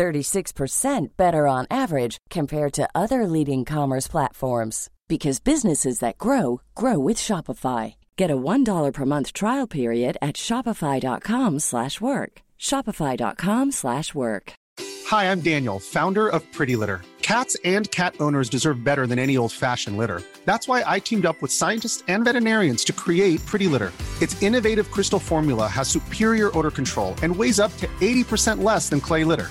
36% better on average compared to other leading commerce platforms because businesses that grow grow with Shopify. Get a $1 per month trial period at shopify.com/work. shopify.com/work. Hi, I'm Daniel, founder of Pretty Litter. Cats and cat owners deserve better than any old-fashioned litter. That's why I teamed up with scientists and veterinarians to create Pretty Litter. Its innovative crystal formula has superior odor control and weighs up to 80% less than clay litter.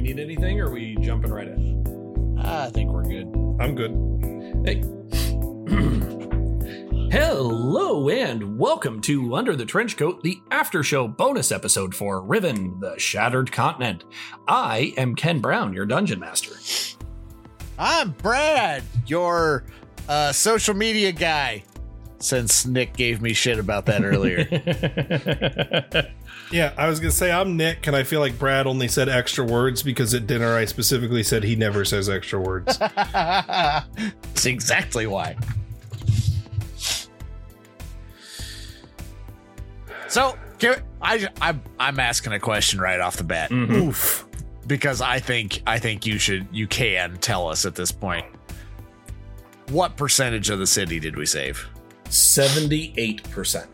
Hey, do we need anything or are we jumping right in? I think we're good. I'm good. Hey. Hello and welcome to Under the Trench Coat, the after show bonus episode for Riven, the Shattered Continent. I am Ken Brown, your dungeon master. I'm Brad, your uh, social media guy. Since Nick gave me shit about that earlier. Yeah, I was gonna say I'm Nick, and I feel like Brad only said extra words because at dinner I specifically said he never says extra words. That's exactly why. So, Ken, I, I'm I'm asking a question right off the bat mm-hmm. Oof. because I think I think you should you can tell us at this point. What percentage of the city did we save? 78%.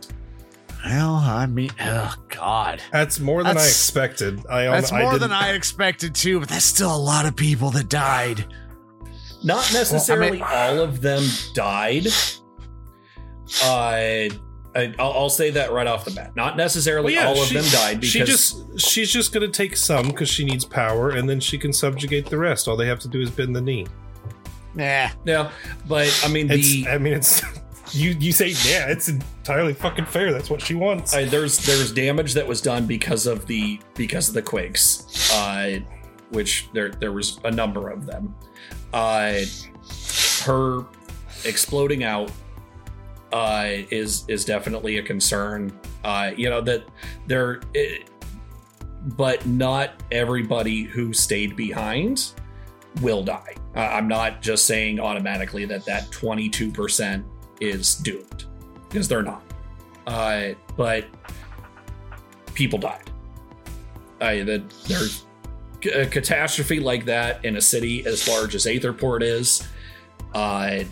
Well, I mean, oh god, That's more than I expected. I that's I more didn't- than I expected too. But that's still a lot of people that died. Not necessarily Well, I all of them died. Uh, I, I'll, I'll say that right off the bat. Not necessarily Well, yeah, all of she- them died because she just she's just gonna take some because she needs power, and then she can subjugate the rest. All they have to do is bend the knee. Nah, yeah. But I mean, It's, the I mean, it's you. You say, yeah, it's entirely fucking fair. That's what she wants. there's there's damage that was done because of the because of the quakes, uh, which there there was a number of them. Uh, her exploding out uh, is is definitely a concern. Uh, you know that there, it, but not everybody who stayed behind will die. I'm not just saying automatically that that 22 percent is doomed because they're not. Uh, but people died. Uh, that there's a catastrophe like that in a city as large as Aetherport is. Uh,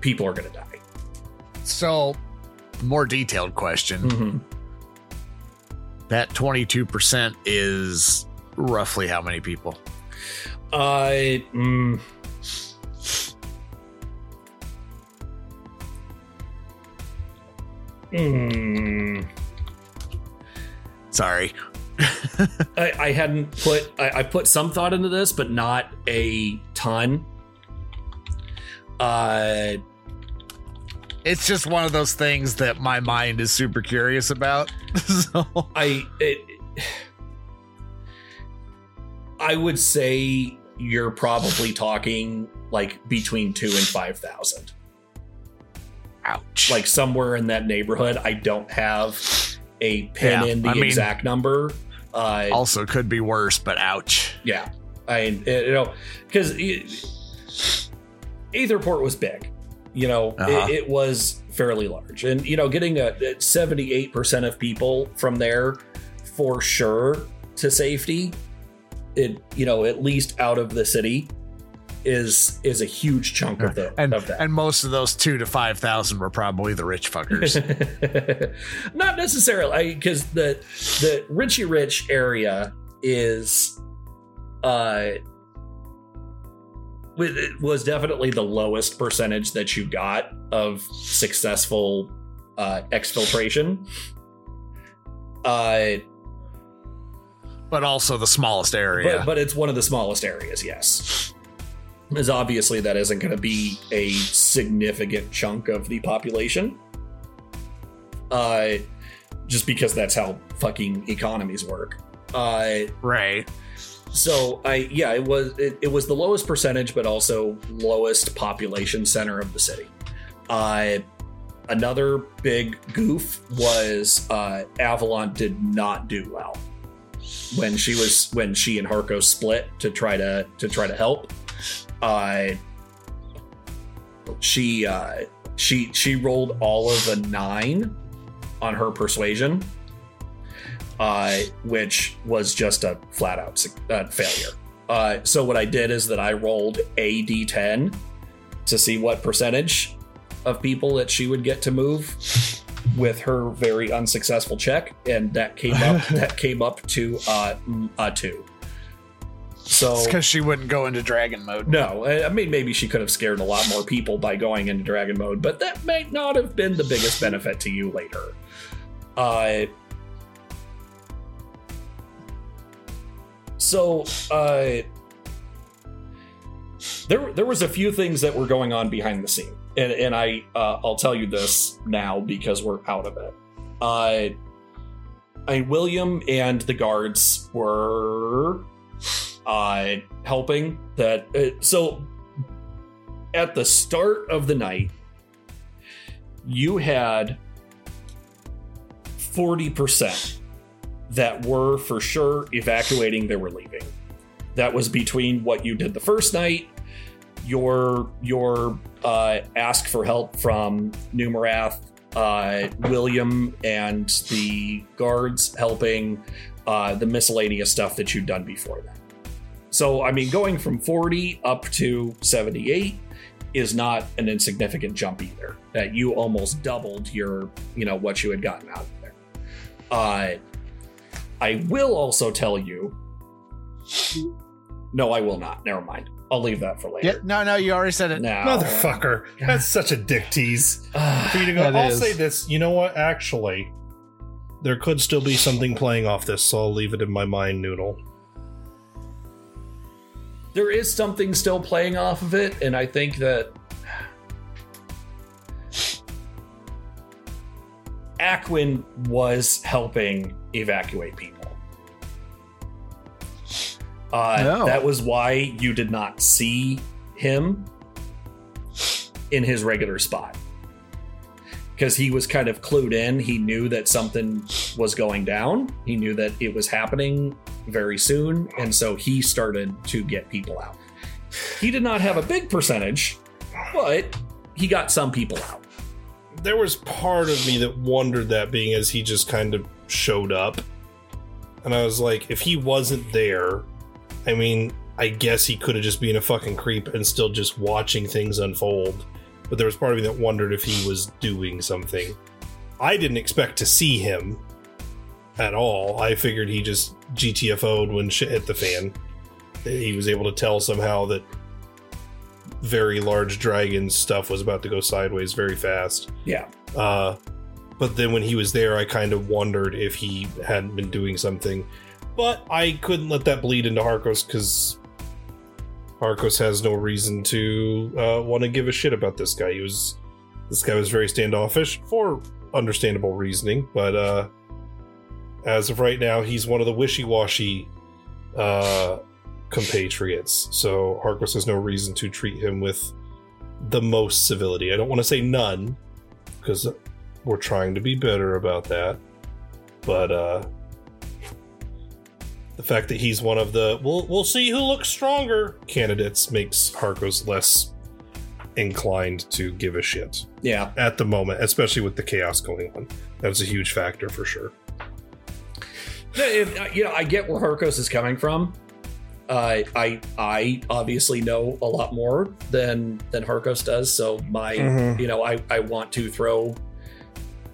people are going to die. so more detailed question. Mm-hmm. That 22% is roughly how many people? Uh, mm, mm, Sorry. I, I hadn't put I, I put some thought into this, but not a ton. Uh, It's just one of those things that my mind is super curious about. so I it, I would say you're probably talking like between two and five thousand, ouch. like somewhere in that neighborhood. I don't have a pin Yeah, in the I mean- exact number. Uh, also could be worse, but ouch. yeah, I you know because Aetherport was big, you know, Uh-huh. it, it was fairly large, and you know, getting a seventy eight percent of people from there for sure to safety, it you know at least out of the city is is a huge chunk of the And of that. and most of those two to five thousand were probably the rich fuckers. Not necessarily, because the the Richie Rich area is, uh, it was definitely the lowest percentage that you got of successful uh, exfiltration. Uh, But also the smallest area. but, but it's one of the smallest areas, yes. As obviously that isn't going to be a significant chunk of the population. Uh, just because that's how fucking economies work. Uh, right. so I yeah, it was it, it was the lowest percentage, but also lowest population center of the city. Uh, another big goof was uh, Avalon did not do well when she was when she and Harko split to try to to try to help. Uh, she uh, she she rolled all of a nine on her persuasion uh, which was just a flat out uh, failure. Uh, so what I did is that I rolled a d10 to see what percentage of people that she would get to move with her very unsuccessful check, and that came up that came up to uh, a two. So because she wouldn't go into dragon mode. no, I mean maybe she could have scared a lot more people by going into dragon mode, but that may not have been the biggest benefit to you later. Uh so uh there there was a few things that were going on behind the scene. And and I uh, I'll tell you this now because we're out of it. Uh I William and the guards were uh, helping that. Uh, so at the start of the night, you had 40% that were for sure evacuating, they were leaving. That was between what you did the first night, your your uh, ask for help from Numerath, uh, William, and the guards helping uh, the miscellaneous stuff that you'd done before that. So, I mean, going from 40 up to 78 is not an insignificant jump either. That you almost doubled your, you know, what you had gotten out of there. Uh, I will also tell you. No, I will not. Never mind. I'll leave that for later. Yeah, no, no, you already said it. Now, Motherfucker. That's such a dick tease. Ah, For you to go, That I'll is. say this. You know what? Actually, there could still be something playing off this, so I'll leave it in my mind noodle. There is something still playing off of it, and I think that Aquin was helping evacuate people. Uh, No. That was why you did not see him in his regular spot. Because he was kind of clued in. He knew that something was going down. He knew that it was happening very soon. And so he started to get people out. He did not have a big percentage, but he got some people out. There was part of me that wondered that being as he just kind of showed up. And I was like, if he wasn't there, I mean, I guess he could have just been a fucking creep and still just watching things unfold. But there was part of me that wondered if he was doing something. I didn't expect to see him at all. I figured he just GTFO'd when shit hit the fan. He was able to tell somehow that very large dragon stuff was about to go sideways very fast. Yeah. Uh, but then when he was there, I kind of wondered if he hadn't been doing something. But I couldn't let that bleed into Harkos because Harkos has no reason to uh, want to give a shit about this guy. He was this guy was very standoffish for understandable reasoning, but uh, as of right now, he's one of the wishy-washy uh, compatriots. So Harkos has no reason to treat him with the most civility. I don't want to say none, because we're trying to be better about that. But uh the fact that he's one of the we'll we'll see who looks stronger candidates makes Harkos less inclined to give a shit Yeah. at the moment, especially with the chaos going on. That's a huge factor for sure. No, if- uh, you know, I get where Harkos is coming from. Uh, I I obviously know a lot more than than Harkos does, so my Mhm. you know I I want to throw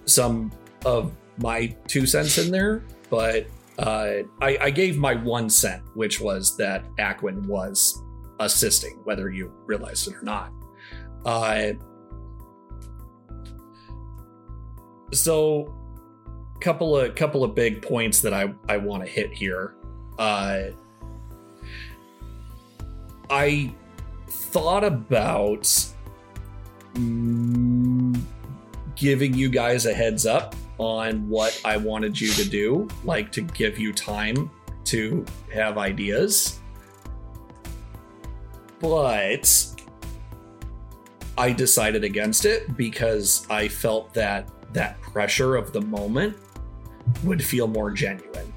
some of my two cents in there, but uh, I I gave my one cent, which was that Aquin was assisting, whether you realize it or not. Uh, so, couple of couple of big points that I I want to hit here. Uh, I thought about giving you guys a heads up on what I wanted you to do, like to give you time to have ideas. But I decided against it because I felt that that pressure of the moment would feel more genuine.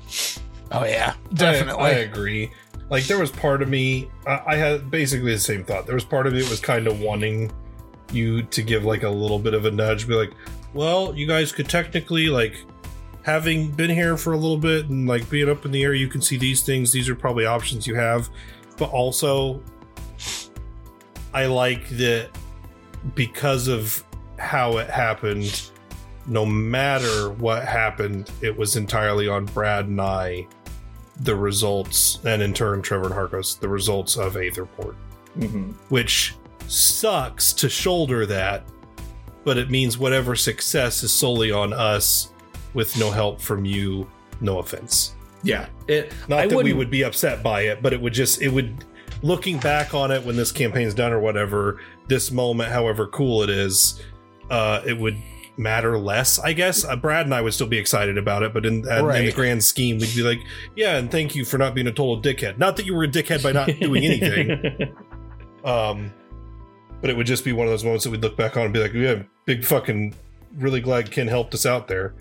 Oh yeah, I, definitely. I agree. Like there was part of me, I, I had basically the same thought. There was part of me that was kind of wanting you to give like a little bit of a nudge, be like, well, you guys could technically like having been here for a little bit and like being up in the air, you can see these things. These are probably options you have, but also I like that because of how it happened. No matter what happened, it was entirely on Brad and I the results, and in turn, Trevor and Harkos, the results of Aetherport, Mm-hmm. which sucks to shoulder that, but it means whatever success is solely on us with no help from you. No offense. Yeah, it. Not I that we wouldn't- would be upset by it, but it would just, it would, looking back on it when this campaign's done or whatever, this moment, however cool it is, uh, it would matter less, I guess. Uh, Brad and I would still be excited about it, but in, uh, in the grand scheme, we'd be like, yeah, and thank you for not being a total dickhead. Not that you were a dickhead by not doing anything. Um, but it would just be one of those moments that we'd look back on and be like, yeah, big fucking, really glad Ken helped us out there.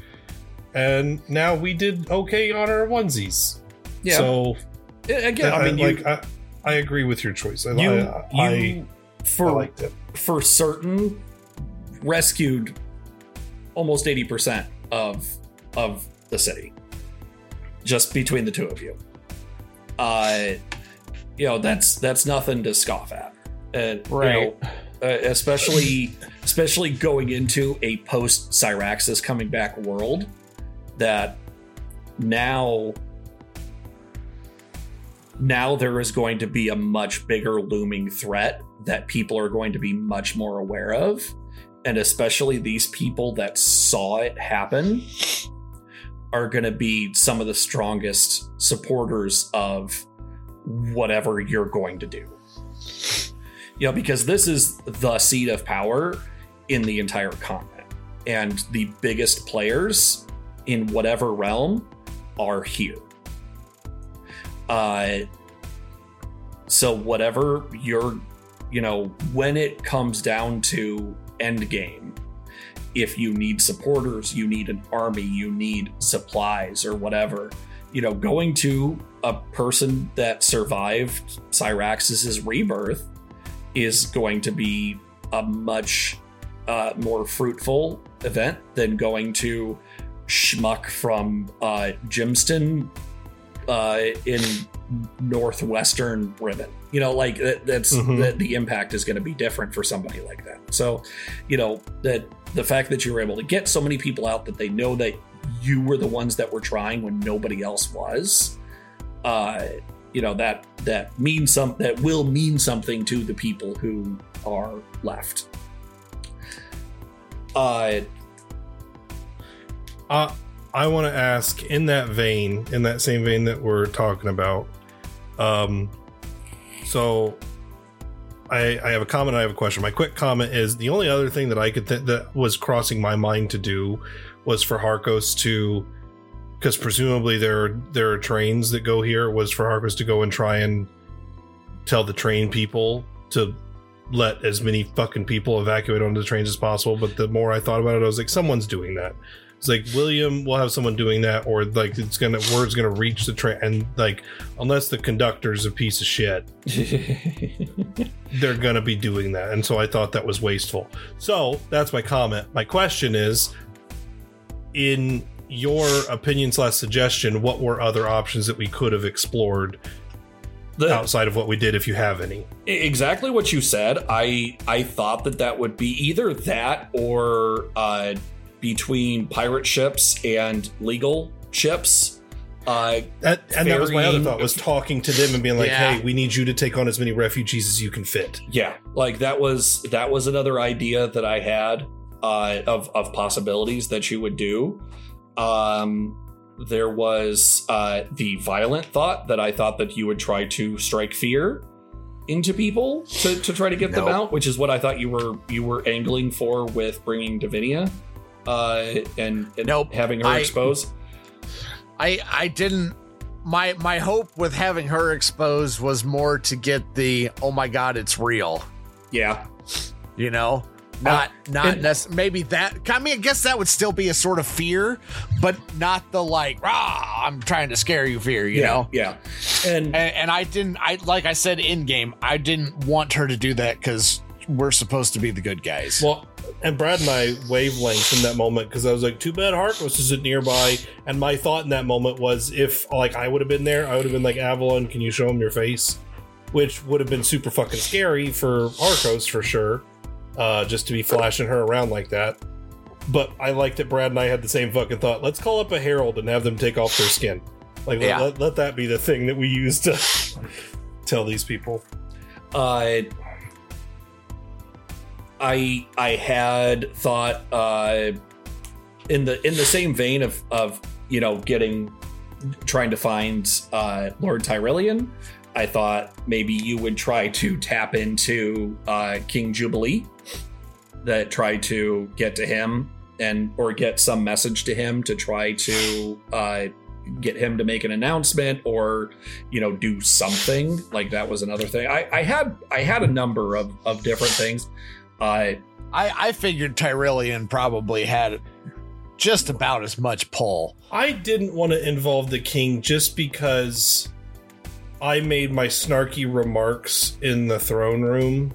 And now we did okay on our onesies. yeah. So again, I I, mean, you, like, I, I agree with your choice. I, you, I, I, you for I liked it. for certain rescued almost 80% of of the city. Just between the two of you. Uh you know that's that's nothing to scoff at. And you know, uh, especially especially going into a post Cyraxis coming back world that now now there is going to be a much bigger looming threat that people are going to be much more aware of and especially these people that saw it happen are going to be some of the strongest supporters of whatever you're going to do. You know because this is the seat of power in the entire continent and the biggest players in whatever realm are here. Uh so whatever you're you know when it comes down to end game if you need supporters you need an army you need supplies or whatever you know going to a person that survived cyraxis's rebirth is going to be a much uh, more fruitful event than going to schmuck from uh, Jimston uh, in northwestern Riven. You know, like that, that's Mhm. that the impact is going to be different for somebody like that. So, you know, that the fact that you were able to get so many people out that they know that you were the ones that were trying when nobody else was, uh, you know that that means some that will mean something to the people who are left. Uh, Uh, I want to ask in that vein, in that same vein that we're talking about. Um, so I, I have a comment. I have a question. My quick comment is the only other thing that I could think that was crossing my mind to do was for Harkos to, because presumably there are, there are trains that go here. Was for Harkos to go and try and tell the train people to let as many fucking people evacuate onto the trains as possible. But the more I thought about it, I was like, someone's doing that. It's like William will have someone doing that, or like it's gonna word's gonna reach the train, and like unless the conductor's a piece of shit, they're gonna be doing that. And so I thought that was wasteful. So that's my comment. My question is, in your opinion slash suggestion, what were other options that we could have explored the, outside of what we did, if you have any? exactly what you said. I I thought that that would be either that or uh, between pirate ships and legal ships, Uh, That, and that was my other thought was talking to them and being like, Yeah. "Hey, we need you to take on as many refugees as you can fit." yeah, like that was that was another idea that I had uh, of of possibilities that you would do. Um, there was uh, the violent thought that I thought that you would try to strike fear into people to, to try to get them out, which is what I thought you were you were angling for with bringing Davinia uh, and, and Nope. having her I- exposed. I I didn't my my hope with having her exposed was more to get the oh my god it's real. Yeah, you know? Not not and- nec- maybe that i mean i guess that would still be a sort of fear but not the like rah i'm trying to scare you fear you yeah, know? yeah, and and, and i didn't i like i said in game i didn't want her to do that because we're supposed to be the good guys. Well, and Brad and I wavelengths in that moment because I was like, "Too bad Harkos isn't nearby." And my thought in that moment was, if like I would have been there, I would have been like, "Avalon, can you show him your face?" Which would have been super fucking scary for Harkos for sure, uh, just to be flashing her around like that. But I like that Brad and I had the same fucking thought. Let's call up a herald and have them take off their skin. Like, let- let, let that be the thing that we use to tell these people. uh, I I had thought uh, in the in the same vein of of you know getting trying to find uh, Lord Tyrillian. I thought maybe you would try to tap into uh, King Jubilee, that try to get to him and or get some message to him to try to uh, get him to make an announcement or you know do something like that was another thing i, I had i had a number of, of different things uh I, I figured Tyrillian probably had just about as much pull. I didn't want to involve the king just because I made my snarky remarks in the throne room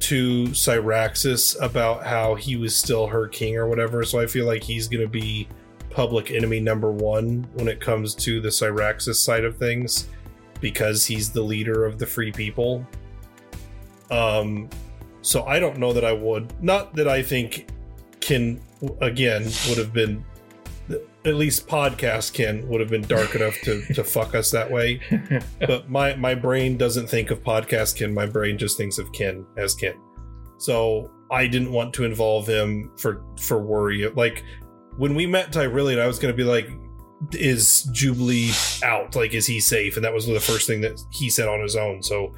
to Cyraxis about how he was still her king or whatever. So I feel like he's going to be public enemy number one when it comes to the Cyraxis side of things because he's the leader of the free people. Um, so I don't know that I would. Not that I think Ken again would have been at least podcast Ken would have been dark enough to, to fuck us that way. But my my brain doesn't think of podcast Ken. My brain just thinks of Ken as Ken. So I didn't want to involve him for for worry. Like when we met Tyrillian, I was going to be like, "Is Jubilee out? Like, is he safe?" And that was the first thing that he said on his own. So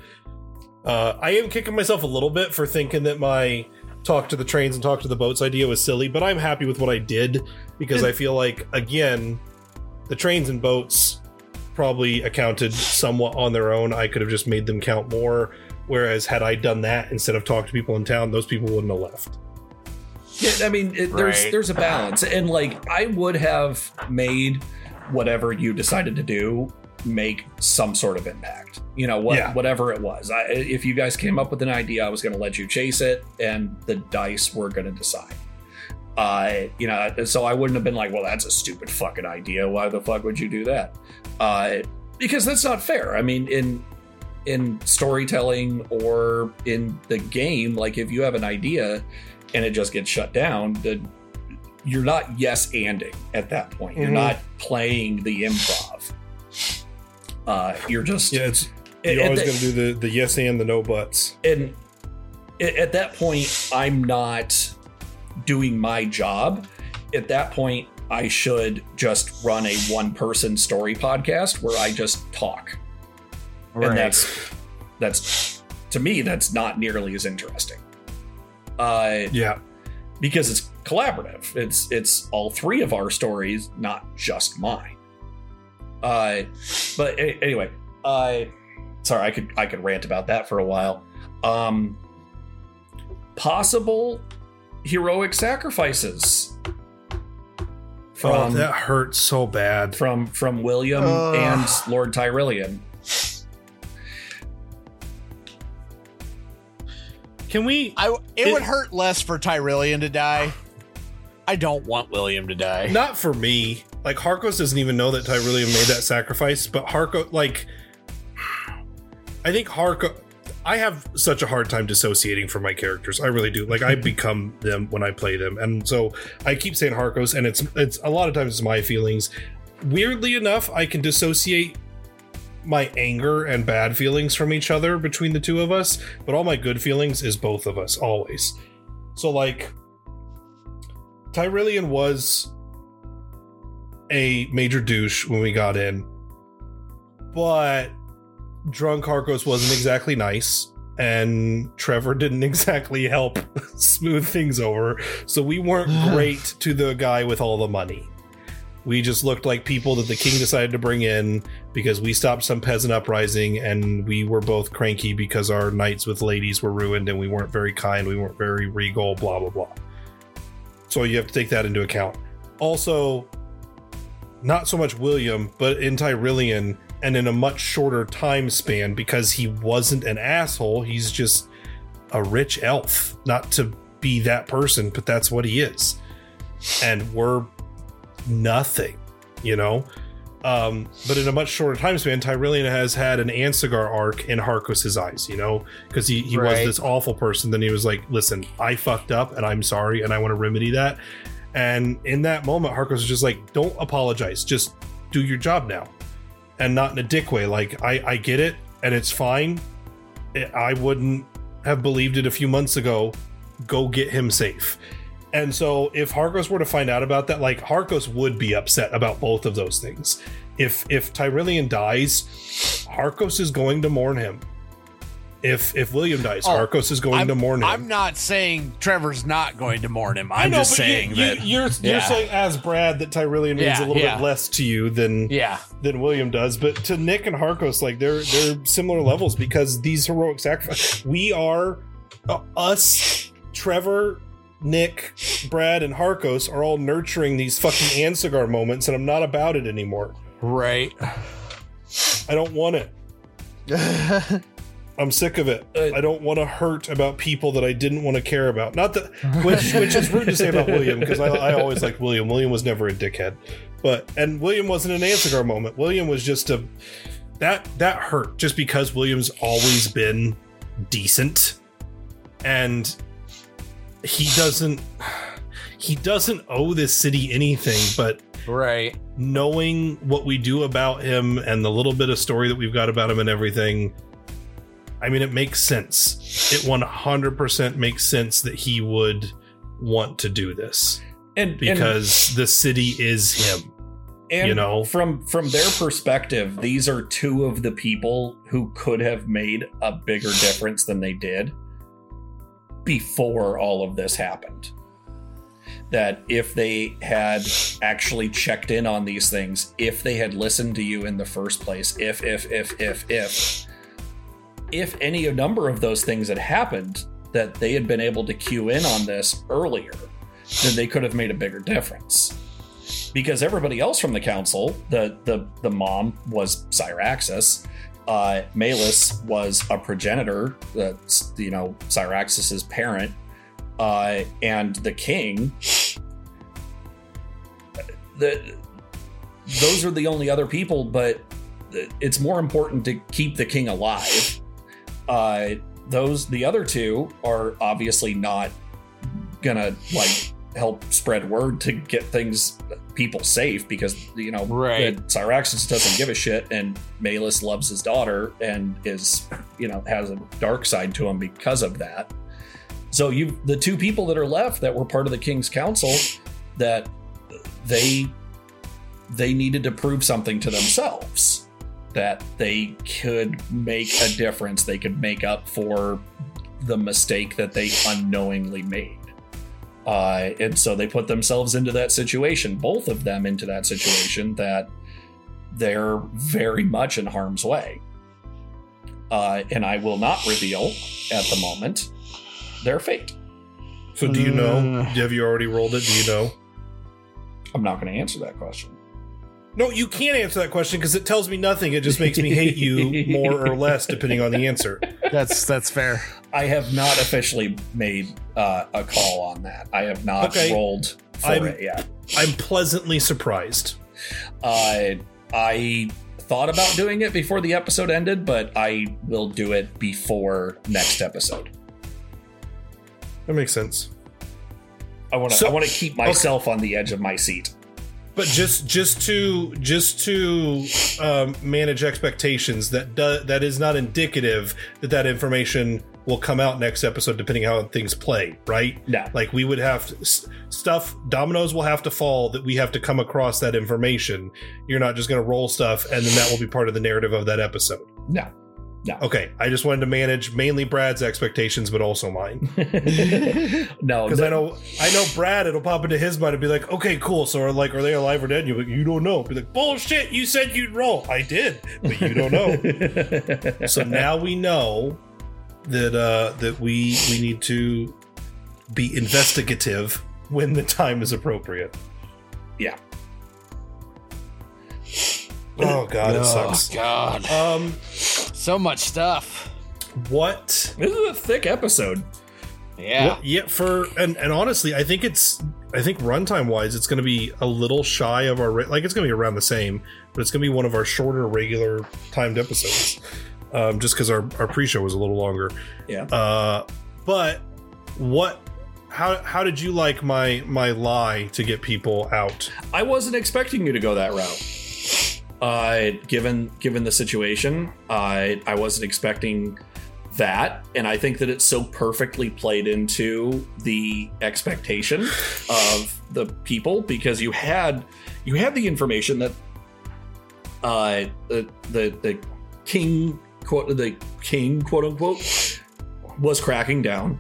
uh, I am kicking myself a little bit for thinking that my talk to the trains and talk to the boats idea was silly, but I'm happy with what I did because I feel like again, the trains and boats probably accounted somewhat on their own. I could have just made them count more. Whereas had I done that instead of talk to people in town, those people wouldn't have left. Yeah, I mean, it, there's Right. there's a balance, and like I would have made whatever you decided to do make some sort of impact. You know, what Yeah. whatever it was. I, if you guys came up with an idea, I was going to let you chase it, and the dice were going to decide. Uh, you know, so I wouldn't have been like, well, that's a stupid fucking idea. Why the fuck would you do that? Uh, because that's not fair. I mean, in in storytelling or in the game, like if you have an idea and it just gets shut down, then you're not yes anding at that point. You're Mhm. not playing the improv. Uh, you're just Yeah, it's you're always the- going to do the the yes and the no buts. and at that point i'm not doing my job. At that point i should just run a one person story podcast where i just talk. And that's that's to me that's not nearly as interesting. Uh Yeah, because it's collaborative. It's it's all three of our stories not just mine uh but a- anyway uh sorry i could i could rant about that for a while um possible heroic sacrifices oh, from that hurts so bad. from from william Ugh. and lord tyrillian Can we? I it, It- would hurt less for Tyrillian to die. I don't want William to die. Not for me. Like Harkos doesn't even know that Tyrillian made that sacrifice, but Harko like I think Harko I have such a hard time dissociating from my characters. I really do. Like I become them when I play them. And so I keep saying Harkos and it's it's a lot of times it's my feelings. weirdly enough, I can dissociate my anger and bad feelings from each other between the two of us, but all my good feelings is both of us always. So like Tyrillian was a major douche when we got in, but drunk Harkos wasn't exactly nice, and Trevor didn't exactly help smooth things over. So we weren't great to the guy with all the money. We just looked like people that the king decided to bring in because we stopped some peasant uprising and we were both cranky because our nights with ladies were ruined and we weren't very kind, we weren't very regal, blah, blah, blah. So you have to take that into account. Also, not so much William, but in Tyrillian and in a much shorter time span because he wasn't an asshole. He's just a rich elf. Not to be that person, but that's what he is. And we're nothing, you know? Um, but in a much shorter time span, Tyrillian has had an Ansigar arc in Harkos's eyes, you know, because he, he was this awful person. Then he was like, listen, I fucked up and I'm sorry and I want to remedy that. And in that moment, Harkos was just like, don't apologize, just do your job now. And not in a dick way. Like, I, I get it and it's fine. I- I wouldn't have believed it a few months ago. Go get him safe. And so if Harkos were to find out about that, like Harkos would be upset about both of those things. If if Tyrillian dies, Harkos is going to mourn him. If if William dies, Oh, Harkos is going I'm, to mourn him. I'm not saying Trevor's not going to mourn him. I I'm know, just saying you, that. you're you're Yeah. saying as Brad that Tyrillian means Yeah, a little yeah. bit less to you than yeah, than William does, but to Nick and Harkos, like they're they're similar levels because these heroic sacrifice. We are uh, us, Trevor, Nick, Brad, and Harkos are all nurturing these fucking Ansigar moments, and I'm not about it anymore. right. I don't want it. I'm sick of it. Uh, I don't want to hurt about people that I didn't want to care about. Not that, which which is rude to say about William because I, I always liked William. William was never a dickhead, but and William wasn't an Ansigar moment. William was just a that that hurt just because William's always been decent, and he doesn't he doesn't owe this city anything, but Right. knowing what we do about him and the little bit of story that we've got about him and everything, I mean, it makes sense. It 100% makes sense that he would want to do this and because the city is him. and you know? from from their perspective these are two of the people who could have made a bigger difference than they did before all of this happened that if they had actually checked in on these things if they had listened to you in the first place if if if if if if any number of those things had happened that they had been able to cue in on this earlier then they could have made a bigger difference because everybody else from the council, the the the mom was Cyraxis, uh, Malus was a progenitor, that's you know Cyraxis's parent, uh, and the king. The those are the only other people, but it's more important to keep the king alive. Uh, those the other two are obviously not gonna like help spread word to get things people safe because you know Right. Cyraxis doesn't give a shit and Malus loves his daughter and is you know has a dark side to him because of that. So you the two people that are left that were part of the king's council that they they needed to prove something to themselves that they could make a difference they could make up for the mistake that they unknowingly made uh, and so they put themselves into that situation both of them into that situation that they're very much in harm's way uh, and i will not reveal at the moment their fate So, do you know? Uh. Have you already rolled it? Do you know? i'm not going to answer that question No, you can't answer that question because it tells me nothing. It just makes me hate you more or less depending on the answer. That's that's fair. I have not officially made uh, a call on that. I have not Okay. rolled for I'm- it yet. I'm pleasantly surprised. Uh, I thought about doing it before the episode ended, but I will do it before next episode. That makes sense. I want to. So- I want to keep myself on the edge of my seat. But just just to just to um, manage expectations that do, that is not indicative that that information will come out next episode depending how things play right? No. like we would have to, s- stuff dominoes will have to fall that we have to come across that information. You're not just going to roll stuff and then that will be part of the narrative of that episode No. okay i just wanted to manage mainly brad's expectations but also mine no, because th- I know I know Brad. It'll pop into his mind and be like, "Okay, cool. So, are like, are they alive or dead?" You're like, "You don't know." Be like, "Bullshit! You said you'd roll. I did, but you don't know." so now we know that uh that we we need to be investigative when the time is appropriate. Yeah. Oh god, it sucks. Oh god, Um, so much stuff. what? This is a thick episode. Yeah, What, yeah, for and and honestly, I think it's I think runtime wise, it's going to be a little shy of our like it's going to be around the same, but it's going to be one of our shorter regular timed episodes, um, just because our our pre show was a little longer. Yeah. Uh, but what? How how did you like my my lie to get people out? I wasn't expecting you to go that route. Uh, given given the situation, I I wasn't expecting that, and I think that it so perfectly played into the expectation of the people because you had you had the information that uh the the, the king quote the king quote unquote was cracking down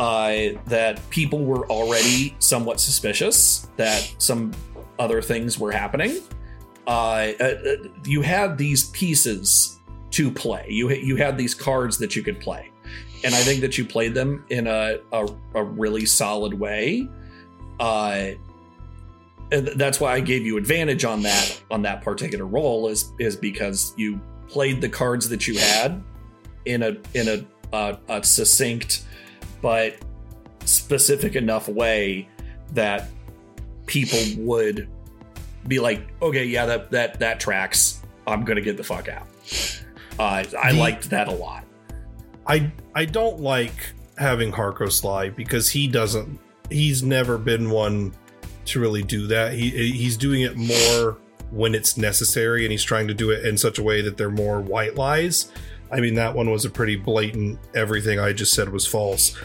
uh, that people were already somewhat suspicious that some other things were happening. Uh, uh, you had these pieces to play. You you had these cards that you could play, and I think that you played them in a a, a really solid way. Uh, that's why I gave you advantage on that on that particular role is is because you played the cards that you had in a in a a succinct but specific enough way that people would be like, okay, yeah, that that that tracks. I'm gonna get the fuck out. Uh, I The- liked that a lot. I I don't like having Harkos lie because he doesn't. He's never been one to really do that. He he's doing it more when it's necessary, and he's trying to do it in such a way that they're more white lies. I mean, that one was a pretty blatant. Everything I just said was false.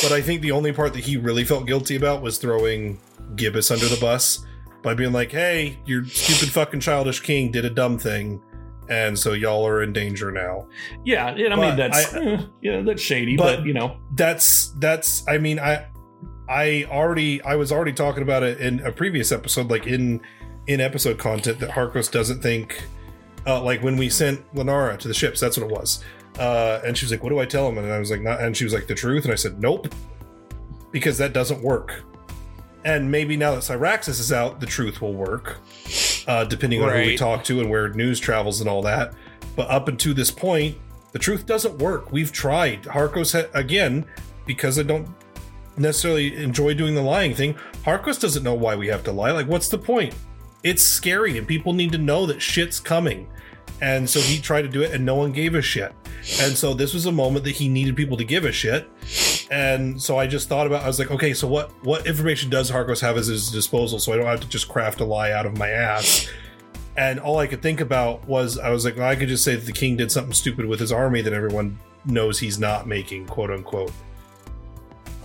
But I think the only part that he really felt guilty about was throwing Gibbous under the bus by being like, "Hey, your stupid fucking childish king did a dumb thing." And so y'all are in danger now. Yeah, and I But mean that's I- eh, yeah, that's shady, but- but, you know, that's that's i mean i i already i was already talking about it in a previous episode like in in episode content that harkos doesn't think uh like when we sent lenara to the ships that's what it was. Uh and she was like what do i tell him? And i was like not and she was like the truth? And i said nope. Because that doesn't work and maybe now that cyraxis is out the truth will work uh depending on who we talk to and where news travels and all that but up until this point the truth doesn't work. We've tried. Harkos ha- again because I don't necessarily enjoy doing the lying thing. Harkos doesn't know why we have to lie. Like, what's the point? It's scary, and people need to know that shit's coming. And so he tried to do it, and no one gave a shit. And so this was a moment that he needed people to give a shit. And so I just thought about. I was like, okay, so what what information does Harkos have at his disposal? So I don't have to just craft a lie out of my ass. And all I could think about was I was like, well, I could just say that the king did something stupid with his army that everyone knows he's not making, quote unquote.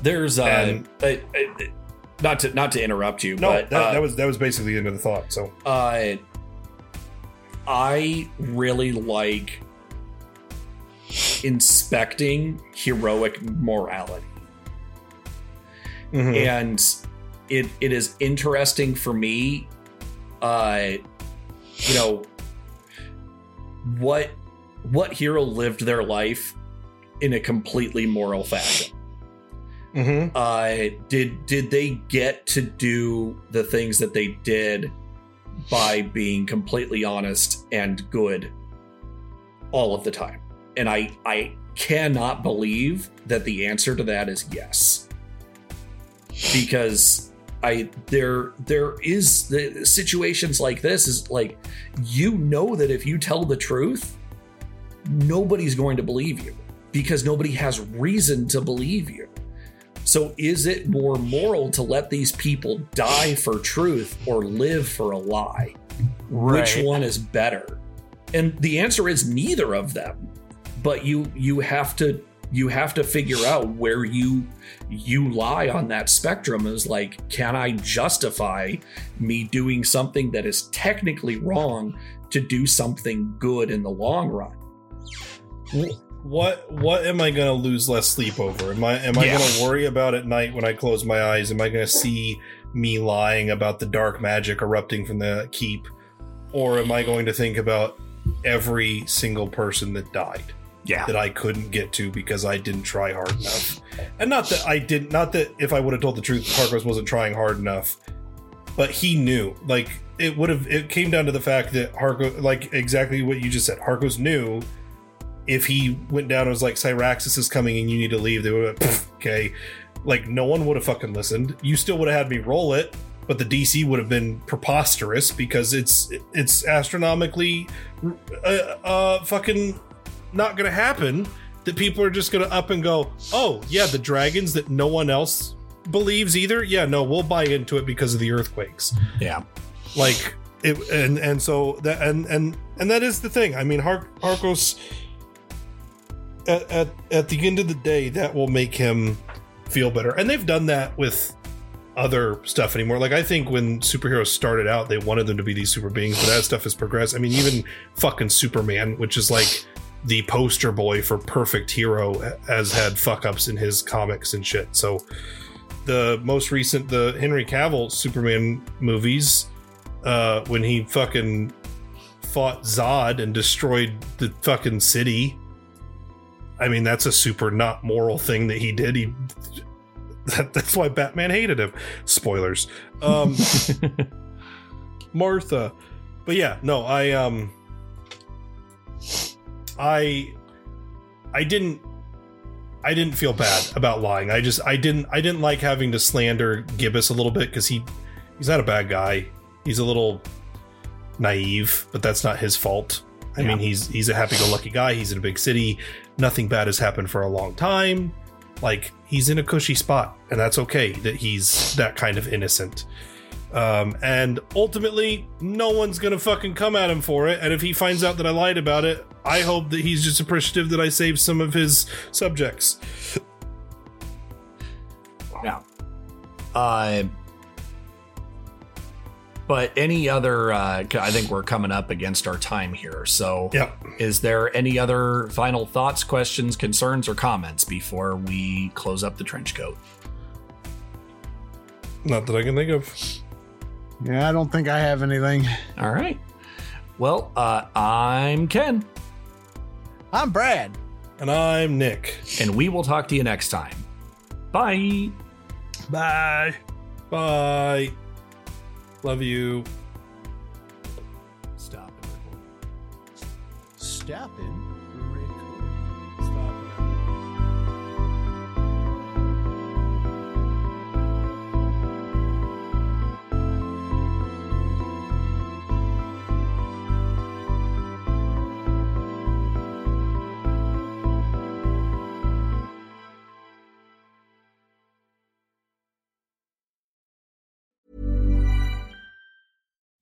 there's uh, And- not to not to interrupt you, No, but that, uh, that was that was basically the end of the thought. So uh, I really like inspecting heroic morality. mhm. and it it is interesting for me uh you know what what hero lived their life in a completely moral fashion Mhm. uh did did they get to do the things that they did by being completely honest and good all of the time and i i cannot believe that the answer to that is yes because i there there is the situations like this is like you know that if you tell the truth nobody's going to believe you because nobody has reason to believe you So is it more moral to let these people die for truth or live for a lie? Which one is better? And the answer is neither of them. But you you have to you have to figure out where you you lie on that spectrum is like can I justify me doing something that is technically wrong to do something good in the long run? What what am I gonna lose less sleep over? Am I am I Yeah. gonna worry about at night when I close my eyes? Am I gonna see me lying about the dark magic erupting from the keep? Or am I going to think about every single person that died? Yeah. that I couldn't get to because I didn't try hard enough. And not that I didn't, not that if I would have told the truth, Harcos wasn't trying hard enough, but he knew. Like it would have, it came down to the fact that Harcos, like exactly what you just said, Harcos knew if he went down and was like, Cyraxis is coming and you need to leave, they would have okay. Like no one would have fucking listened. You still would have had me roll it. But the DC would have been preposterous because it's it's astronomically uh, uh fucking not going to happen that people are just going to up and go, oh, yeah, the dragons that no one else believes either. Yeah, no, we'll buy into it because of the earthquakes. Yeah. Like it, and and so that and and and that is the thing. I mean, Har- Harcos. At, at at the end of the day, that will make him feel better, and they've done that with other stuff anymore. Like I think when superheroes started out, they wanted them to be these super beings, but as stuff has progressed, I mean, even fucking Superman, which is like the poster boy for perfect hero, has had fuck ups in his comics and shit. So the most recent, the Henry Cavill Superman movies, uh, when he fucking fought Zod and destroyed the fucking city. I mean, that's a super not moral thing that he did. He that, that's why Batman hated him. Spoilers. Um Martha. But yeah, no, I um I I didn't I didn't feel bad about lying. I just I didn't I didn't like having to slander Gibbous a little bit because he he's not a bad guy. He's a little naive, but that's not his fault. I mean, he's he's a happy-go-lucky guy. He's in a big city. Nothing bad has happened for a long time. Like he's in a cushy spot, and that's okay. That he's that kind of innocent. Um, and ultimately, no one's gonna fucking come at him for it. And if he finds out that I lied about it, I hope that he's just appreciative that I saved some of his subjects. Yeah. Uh, but any other, uh, I think we're coming up against our time here. So, Yep. is there any other final thoughts, questions, concerns, or comments before we close up the trench coat? Not that I can think of. Yeah, I don't think I have anything. All right. Well, uh, I'm Ken, I'm Brad. And I'm Nick. and we will talk to you next time. Bye. Bye. Bye. Love you. Stop and record. Stopping.